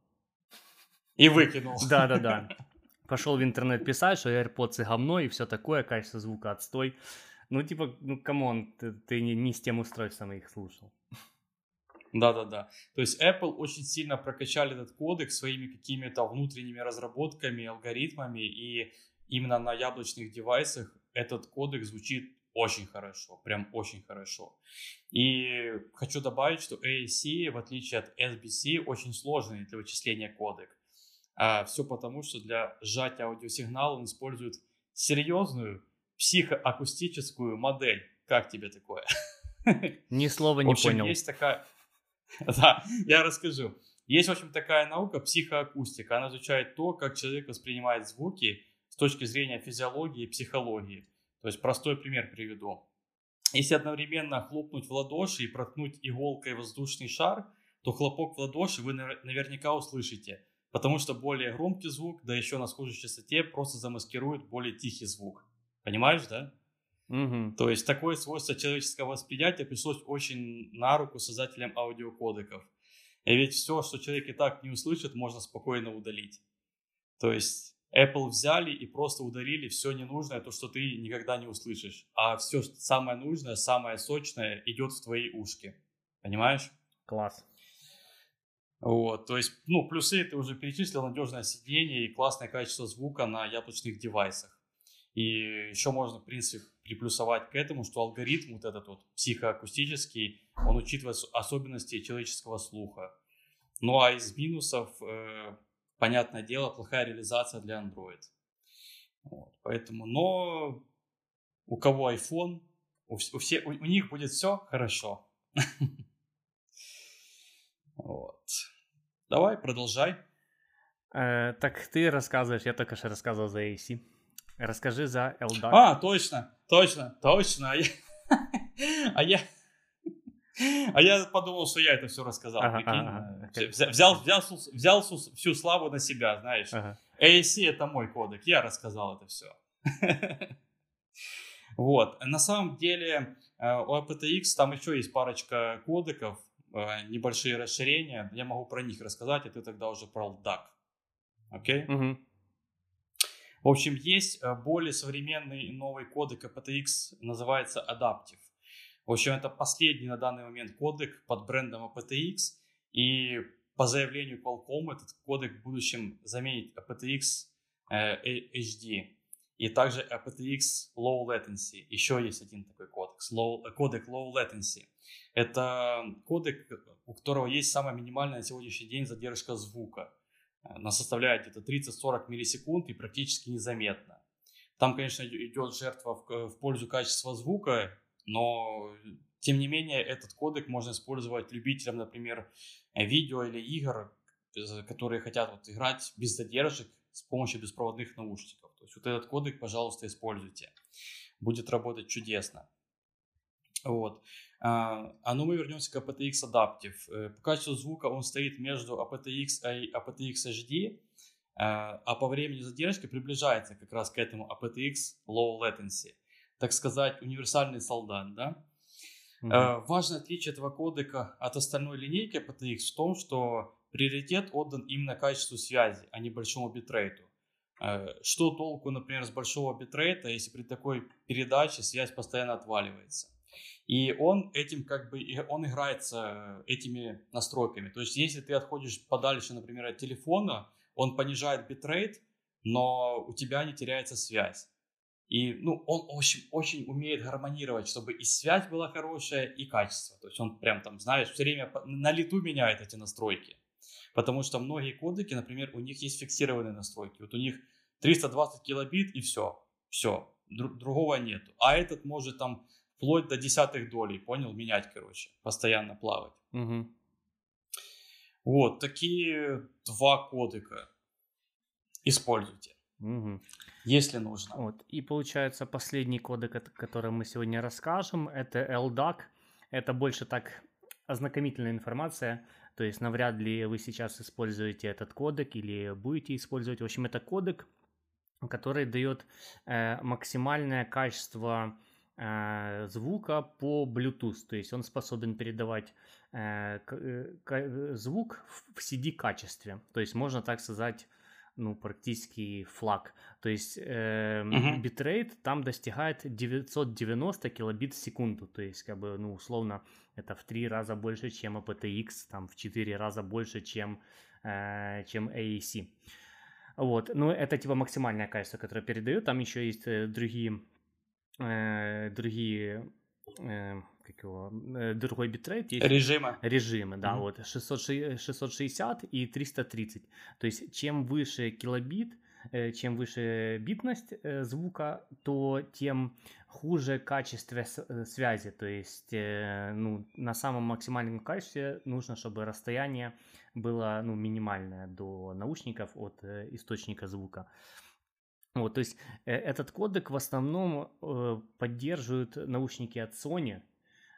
И выкинул. Да-да-да пошел в интернет писать, что AirPods говно и все такое, качество звука отстой. Ну, типа, ну, come on, ты, ты не, не с тем устройством их слушал. Да-да-да. То есть Apple очень сильно прокачали этот кодек своими какими-то внутренними разработками, алгоритмами, и именно на яблочных девайсах этот кодек звучит очень хорошо, прям очень хорошо. И хочу добавить, что AAC, в отличие от SBC, очень сложный для вычисления кодек. А все потому, что для сжатия аудиосигнала он использует серьезную психоакустическую модель. Как тебе такое? Ни слова не в общем, понял. есть такая... Да, я расскажу. Есть, в общем, такая наука психоакустика. Она изучает то, как человек воспринимает звуки с точки зрения физиологии и психологии. То есть простой пример приведу. Если одновременно хлопнуть в ладоши и проткнуть иголкой воздушный шар, то хлопок в ладоши вы наверняка услышите – Потому что более громкий звук, да еще на схожей частоте, просто замаскирует более тихий звук. Понимаешь, да? Угу. То есть такое свойство человеческого восприятия пришлось очень на руку создателям аудиокодеков. И ведь все, что человек и так не услышит, можно спокойно удалить. То есть Apple взяли и просто удалили все ненужное, то, что ты никогда не услышишь. А все самое нужное, самое сочное идет в твои ушки. Понимаешь? Класс. Вот, то есть, ну, плюсы ты уже перечислил, надежное сиденье и классное качество звука на яблочных девайсах. И еще можно, в принципе, приплюсовать к этому, что алгоритм вот этот вот психоакустический, он учитывает особенности человеческого слуха. Ну а из минусов, э, понятное дело, плохая реализация для Android. Вот, поэтому, но у кого iPhone, у, у, все, у, у них будет все хорошо. Вот. Давай, продолжай. Э, так ты рассказываешь, я только что рассказывал за AC. Расскажи за LDAC. А, точно, точно, точно. А я, а я, а я подумал, что я это все рассказал. Ага, ага, взял, взял, взял, взял всю славу на себя, знаешь. Ага. AC это мой кодек, я рассказал это все. Вот. На самом деле э, у aptX там еще есть парочка кодеков, небольшие расширения, я могу про них рассказать, и ты тогда уже про LDAC. Окей? Okay? Угу. В общем, есть э, более современный новый кодек aptX, называется Adaptive. В общем, это последний на данный момент кодек под брендом aptX, и по заявлению Qualcomm этот кодек в будущем заменит aptX HD. И также aptX Low Latency. Еще есть один такой кодек, low, кодек Low Latency. Это кодек, у которого есть самая минимальная на сегодняшний день задержка звука. Она составляет где-то 30-40 миллисекунд и практически незаметна. Там, конечно, идет жертва в, в пользу качества звука, но тем не менее, этот кодек можно использовать любителям, например, видео или игр, которые хотят вот играть без задержек с помощью беспроводных наушников. То есть вот этот кодек, пожалуйста, используйте. Будет работать чудесно. Вот. А, а ну мы вернемся к aptX Adaptive. Э, по качеству звука он стоит между aptX и aptX HD, а, а по времени задержки приближается как раз к этому aptX Low Latency. Так сказать, универсальный солдат, да? Mm-hmm. Важное отличие этого кодека от остальной линейки aptX в том, что приоритет отдан именно качеству связи, а не большому битрейту. Э, что толку, например, с большого битрейта, если при такой передаче связь постоянно отваливается? И он этим как бы, он играется этими настройками. То есть, если ты отходишь подальше, например, от телефона, он понижает битрейт, но у тебя не теряется связь. И ну, он очень, очень умеет гармонировать, чтобы и связь была хорошая, и качество. То есть он прям там, знаешь, все время на лету меняет эти настройки. Потому что многие кодеки, например, у них есть фиксированные настройки. Вот у них 320 килобит и все. Все. Друг, другого нету. А этот может там вплоть до десятых долей, понял, менять, короче, постоянно плавать. Угу. Вот, такие два кодека используйте. Угу. Если нужно. Вот. И получается последний кодек, о котором мы сегодня расскажем, это LDAC. Это больше так ознакомительная информация. То есть навряд ли вы сейчас используете этот кодек или будете использовать. В общем, это кодек, который дает э, максимальное качество э, звука по Bluetooth. То есть он способен передавать э, э, звук в CD качестве. То есть можно так сказать ну, практически флаг. То есть э, uh-huh. битрейт там достигает 990 килобит в секунду. То есть, как бы, ну, условно, это в три раза больше, чем aptX, там в четыре раза больше, чем, э, чем AAC. Вот, ну, это типа максимальное качество, которое передает. Там еще есть э, другие, э, другие э, как его, э, другой битрейт. Есть режимы. Режимы, да, mm-hmm. вот 600, 660 и 330. То есть чем выше килобит, э, чем выше битность э, звука, то тем хуже качество связи. То есть ну, на самом максимальном качестве нужно, чтобы расстояние было ну, минимальное до наушников от источника звука. Вот, то есть этот кодек в основном поддерживают наушники от Sony,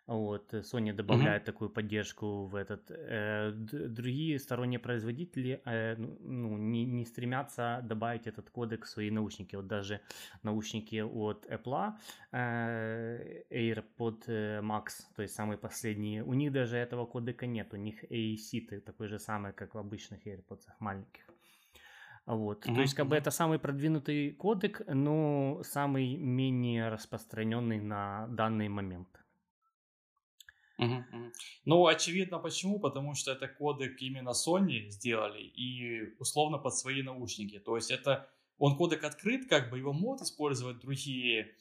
вот, э, Sony добавляет mm-hmm. такую поддержку в этот. Э, другие сторонние производители э, ну, ну, не, не стремятся добавить этот кодек в свои наушники. Вот даже наушники от Apple, э, AirPod Max, то есть самые последние, у них даже этого кодека нет. У них AAC такой же самый, как в обычных AirPods маленьких. Вот. Mm-hmm. То есть, как бы это самый продвинутый кодек, но самый менее распространенный на данный момент. Угу, Ну, очевидно, почему? Потому что это кодек именно Sony сделали и условно под свои наушники. То есть это он кодек открыт, как бы его могут использовать другие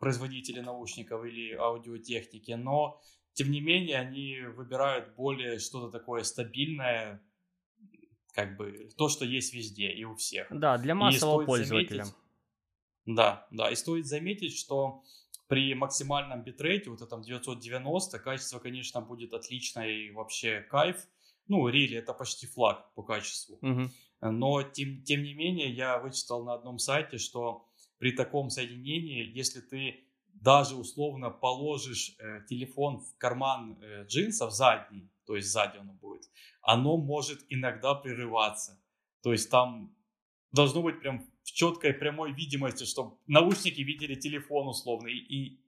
производители наушников или аудиотехники, но тем не менее они выбирают более что-то такое стабильное, как бы то, что есть везде и у всех. Да, для массового пользователя. Заметить, да, да, и стоит заметить, что при максимальном битрейте, вот этом 990, качество, конечно, будет отличное и вообще кайф. Ну, рели это почти флаг по качеству. Uh-huh. Но, тем, тем не менее, я вычитал на одном сайте, что при таком соединении, если ты даже условно положишь э, телефон в карман э, джинсов задний, то есть сзади оно будет, оно может иногда прерываться. То есть там должно быть прям в четкой прямой видимости, чтобы наушники видели телефон условно, и,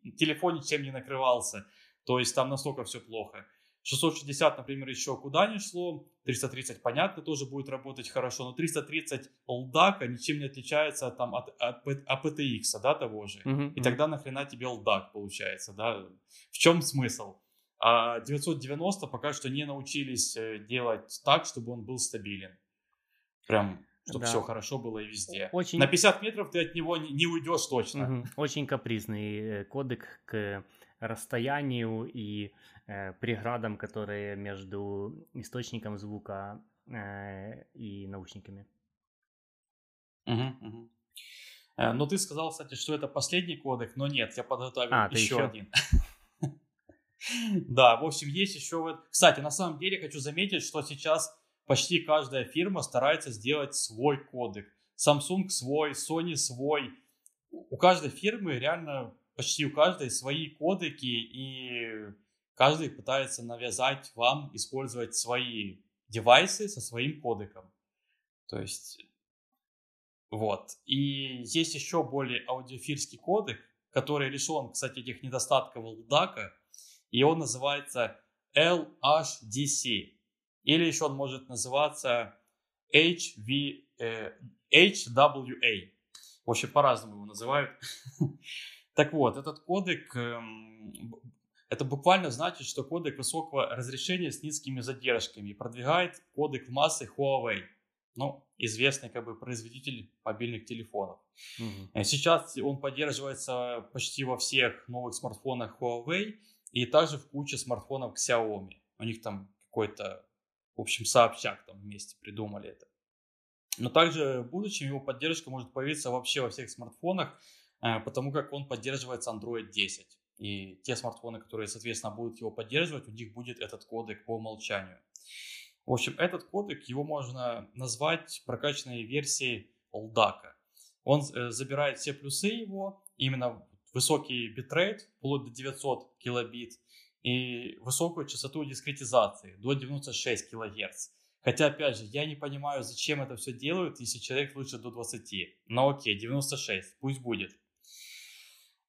и телефон ничем не накрывался. То есть там настолько все плохо. 660, например, еще куда не шло. 330, понятно, тоже будет работать хорошо. Но 330 LDAC ничем не отличается там, от, от, от PTX, да, того же. Uh-huh, и тогда нахрена тебе LDAC получается, да? В чем смысл? А 990 пока что не научились э, делать так, чтобы он был стабилен. Прям чтобы да. все хорошо было и везде. Очень... На 50 метров ты от него не, уйдешь точно. Угу. Очень капризный э, кодек к расстоянию и э, преградам, которые между источником звука э, и наушниками. Угу, угу. Но ты сказал, кстати, что это последний кодек, но нет, я подготовил а, еще, еще один. Да, в общем, есть еще вот... Кстати, на самом деле хочу заметить, что сейчас почти каждая фирма старается сделать свой кодек. Samsung свой, Sony свой. У каждой фирмы реально, почти у каждой свои кодеки, и каждый пытается навязать вам использовать свои девайсы со своим кодеком. То есть, вот. И есть еще более аудиофильский кодек, который лишен, кстати, этих недостатков LDAC, и он называется LHDC. Или еще он может называться HV, э, HWA. В общем, по-разному его называют. так вот, этот кодек, эм, это буквально значит, что кодек высокого разрешения с низкими задержками продвигает кодек в массы Huawei. Ну, известный как бы производитель мобильных телефонов. Угу. Сейчас он поддерживается почти во всех новых смартфонах Huawei и также в куче смартфонов Xiaomi. У них там какой-то, в общем, сообщак там вместе придумали это. Но также в будущем его поддержка может появиться вообще во всех смартфонах, э, потому как он поддерживается Android 10. И те смартфоны, которые, соответственно, будут его поддерживать, у них будет этот кодек по умолчанию. В общем, этот кодек, его можно назвать прокачанной версией LDAC. Он э, забирает все плюсы его, именно высокий битрейт, вплоть до 900 килобит, и высокую частоту дискретизации до 96 кГц. Хотя, опять же, я не понимаю, зачем это все делают, если человек лучше до 20. Но окей, 96, пусть будет.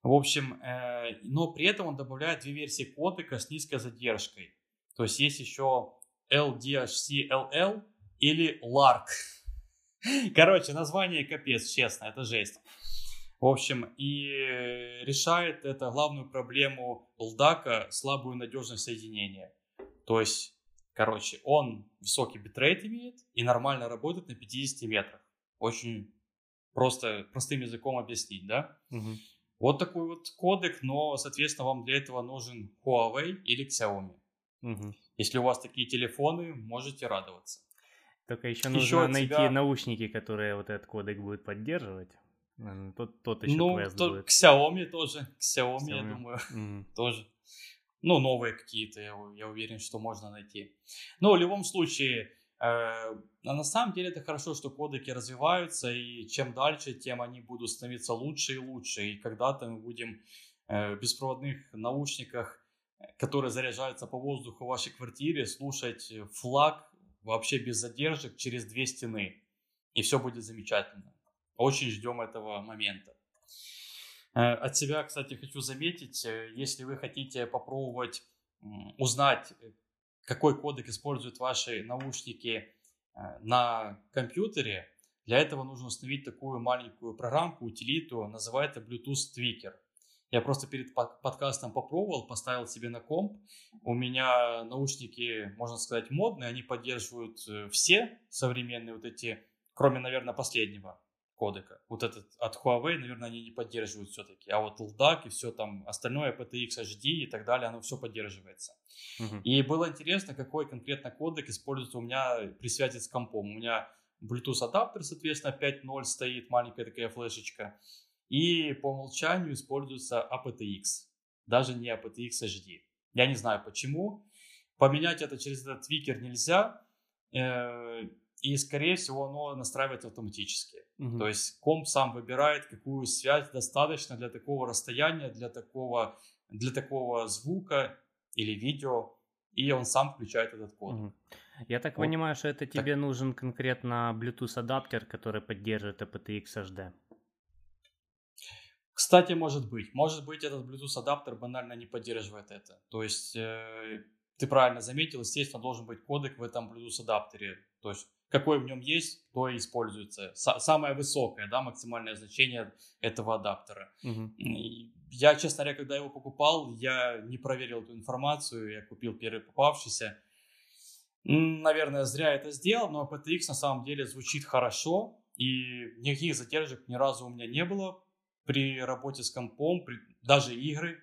В общем, э, но при этом он добавляет две версии кодека с низкой задержкой. То есть есть еще LDHC-LL или LARC. Короче, название капец, честно, это жесть. В общем, и решает это главную проблему LDAC, слабую надежность соединения. То есть Короче, он высокий битрейт имеет и нормально работает на 50 метрах. Очень просто простым языком объяснить, да? Угу. Вот такой вот кодек, но, соответственно, вам для этого нужен Huawei или Xiaomi. Угу. Если у вас такие телефоны, можете радоваться. Только еще нужно еще найти тебя... наушники, которые вот этот кодек будет поддерживать. Тот, тот еще ну, квест то, будет. Xiaomi тоже. Xiaomi, Xiaomi. я думаю, mm. тоже ну, новые какие-то, я, я уверен, что можно найти. Но в любом случае, э, на самом деле это хорошо, что кодеки развиваются, и чем дальше, тем они будут становиться лучше и лучше. И когда-то мы будем э, в беспроводных наушниках, которые заряжаются по воздуху в вашей квартире, слушать флаг вообще без задержек через две стены. И все будет замечательно. Очень ждем этого момента. Э, от себя, кстати, хочу заметить, э, если вы хотите попробовать узнать, э, какой кодек используют ваши наушники на компьютере, для этого нужно установить такую маленькую программку, утилиту, называется Bluetooth Tweaker. Я просто перед подкастом попробовал, поставил себе на комп. У меня наушники, можно сказать, модные, они поддерживают все современные вот эти, кроме, наверное, последнего кодека. Вот этот от Huawei, наверное, они не поддерживают все-таки. А вот LDAC и все там остальное, PTX HD и так далее, оно все поддерживается. Uh-huh. И было интересно, какой конкретно кодек используется у меня при связи с компом. У меня Bluetooth адаптер, соответственно, 5.0 стоит, маленькая такая флешечка. И по умолчанию используется aptX, даже не aptX HD. Я не знаю почему. Поменять это через этот твикер нельзя. Э, и, скорее всего, оно настраивается автоматически. Угу. То есть комп сам выбирает, какую связь достаточно для такого расстояния, для такого, для такого звука или видео, и он сам включает этот код. Угу. Я так вот. понимаю, что это тебе так. нужен конкретно Bluetooth адаптер, который поддерживает aptX HD. Кстати, может быть. Может быть, этот Bluetooth адаптер банально не поддерживает это. То есть, э, ты правильно заметил, естественно, должен быть кодек в этом Bluetooth адаптере. То есть, какой в нем есть, то и используется. самое высокое, да, максимальное значение этого адаптера. Угу. Я, честно говоря, когда его покупал, я не проверил эту информацию, я купил первый попавшийся. Наверное, зря это сделал, но PTX на самом деле звучит хорошо, и никаких задержек ни разу у меня не было при работе с компом, при, даже игры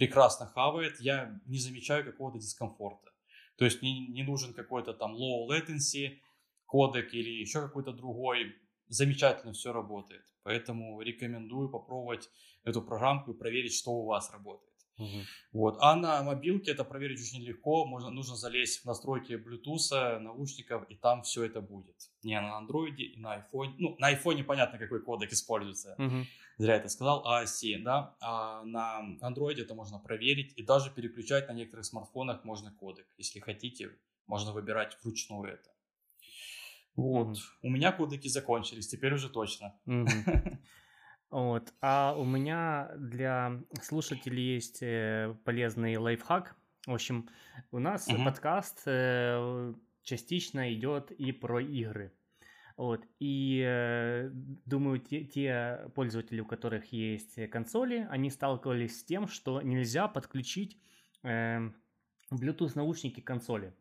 прекрасно хавает, я не замечаю какого-то дискомфорта. То есть не, не нужен какой-то там low latency, кодек или еще какой-то другой, замечательно все работает. Поэтому рекомендую попробовать эту программку и проверить, что у вас работает. Угу. Вот. А на мобилке это проверить очень легко. Можно, нужно залезть в настройки Bluetooth, наушников, и там все это будет. Не на андроиде и на iPhone. Ну, на iPhone понятно, какой кодек используется. Угу. Зря это сказал. AAC, да. А на андроиде это можно проверить. И даже переключать на некоторых смартфонах можно кодек. Если хотите, можно выбирать вручную это. Вот. Угу. У меня кодеки закончились, теперь уже точно. Угу. Вот. А у меня для слушателей есть э, полезный лайфхак. В общем, у нас угу. подкаст э, частично идет и про игры. Вот. И э, думаю, те, те пользователи, у которых есть консоли, они сталкивались с тем, что нельзя подключить э, Bluetooth наушники к консоли.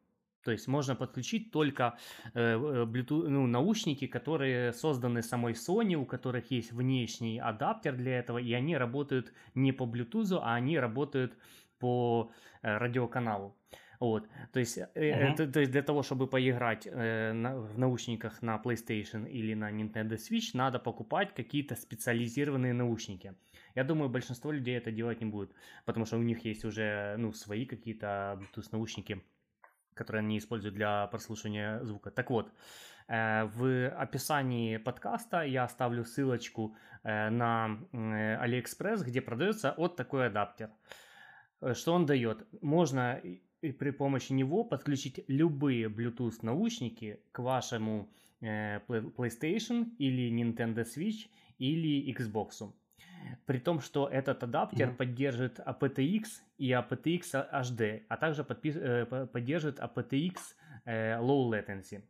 То есть можно подключить только э, э, Bluetooth, ну, наушники, которые созданы самой Sony, у которых есть внешний адаптер для этого, и они работают не по Bluetooth, а они работают по э, радиоканалу. Вот, то есть, uh-huh. это, то есть для того, чтобы поиграть э, на, в наушниках на PlayStation или на Nintendo Switch, надо покупать какие-то специализированные наушники. Я думаю, большинство людей это делать не будет, потому что у них есть уже ну, свои какие-то Bluetooth наушники которые они используют для прослушивания звука. Так вот, э, в описании подкаста я оставлю ссылочку э, на AliExpress, где продается вот такой адаптер. Э, что он дает? Можно и при помощи него подключить любые Bluetooth наушники к вашему PlayStation или Nintendo Switch или Xbox. При том, что этот адаптер mm-hmm. поддерживает aptX и aptX HD, а также подпис... Э, поддерживает aptX э, Low Latency.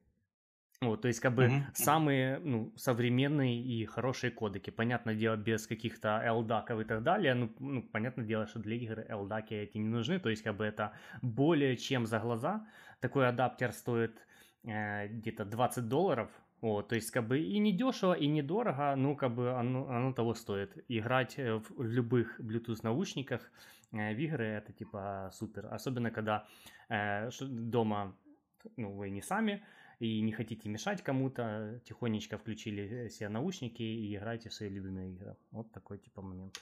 Вот, то есть, как бы mm-hmm. самые ну, современные и хорошие кодеки. Понятное дело, без каких-то LDAC и так далее. Ну, ну, понятное дело, что для игр LDAC эти не нужны. То есть, как бы это более чем за глаза. Такой адаптер стоит э, где-то 20 долларов. Вот, то есть, как бы и не дешево, и недорого, ну, как бы оно, оно того стоит. Играть э, в, любых Bluetooth наушниках э, в игры это типа супер. Особенно когда э, дома, ну, вы не сами, и не хотите мешать кому-то, тихонечко включили э, себе наушники и играете в свои любимые игры. Вот такой типа момент.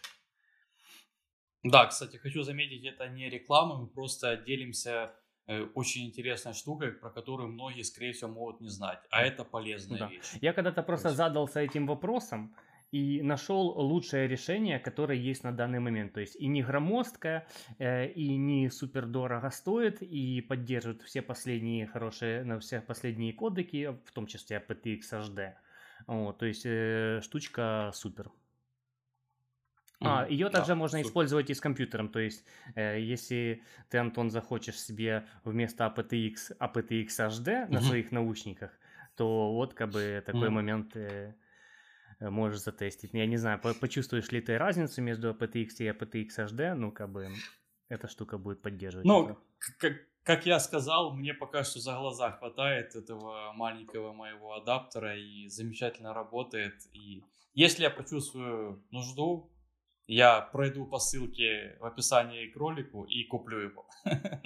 Да, кстати, хочу заметить, это не реклама, мы просто делимся Э, очень интересная штука, про которую многие, скорее всего, могут не знать. А это полезная да. вещь. Я когда-то просто есть... задался этим вопросом и нашел лучшее решение, которое есть на данный момент. То есть и не громоздкое, э, и не супер дорого стоит, и поддерживает все последние хорошие, на все последние кодеки, в том числе aptX HD. Вот, то есть э, штучка супер. А, ее также да, можно супер. использовать и с компьютером. То есть, э, если ты, Антон, захочешь себе вместо aptX aptX HD на своих наушниках, то вот как бы такой момент э, э, можешь затестить. Я не знаю, по почувствуешь ли ты разницу между aptX и aptX HD, ну как бы эта штука будет поддерживать. Ну, как, как я сказал, мне пока что за глаза хватает этого маленького моего адаптера и замечательно работает. И если я почувствую нужду, я пройду по ссылке в описании к ролику и куплю его.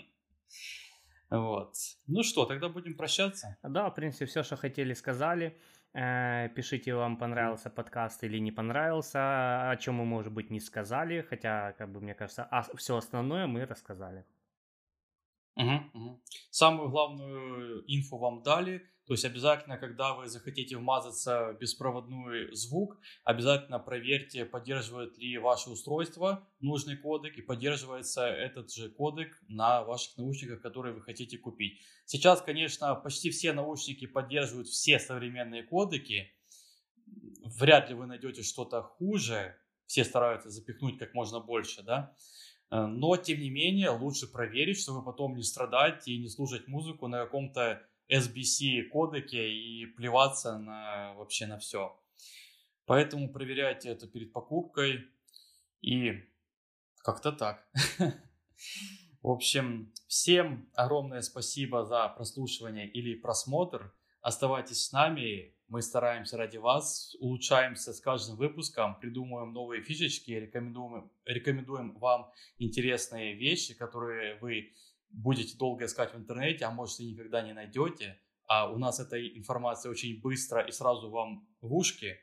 Вот. Ну что, тогда будем прощаться? Да, в принципе, все, что хотели, сказали. Э, пишите, вам понравился подкаст или не понравился, о чем мы, может быть, не сказали, хотя, как бы, мне кажется, а все основное мы рассказали. Угу, угу. Самую главную инфу вам дали. То есть обязательно, когда вы захотите вмазаться в беспроводной звук, обязательно проверьте, поддерживает ли ваше устройство нужный кодек и поддерживается этот же кодек на ваших наушниках, которые вы хотите купить. Сейчас, конечно, почти все наушники поддерживают все современные кодеки. Вряд ли вы найдете что-то хуже. Все стараются запихнуть как можно больше, да. Э, но, тем не менее, лучше проверить, чтобы потом не страдать и не слушать музыку на каком-то SBC кодеке и плеваться на вообще на все. Поэтому проверяйте это перед покупкой и как-то так. В общем, всем огромное спасибо за прослушивание или просмотр. Оставайтесь с нами, мы стараемся ради вас, улучшаемся с каждым выпуском, придумываем новые фишечки, рекомендуем, рекомендуем вам интересные вещи, которые вы будете долго искать в интернете, а может и никогда не найдете. А у нас эта информация очень быстро и сразу вам в ушки.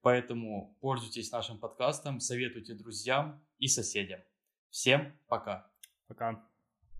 Поэтому пользуйтесь нашим подкастом, советуйте друзьям и соседям. Всем пока. Пока.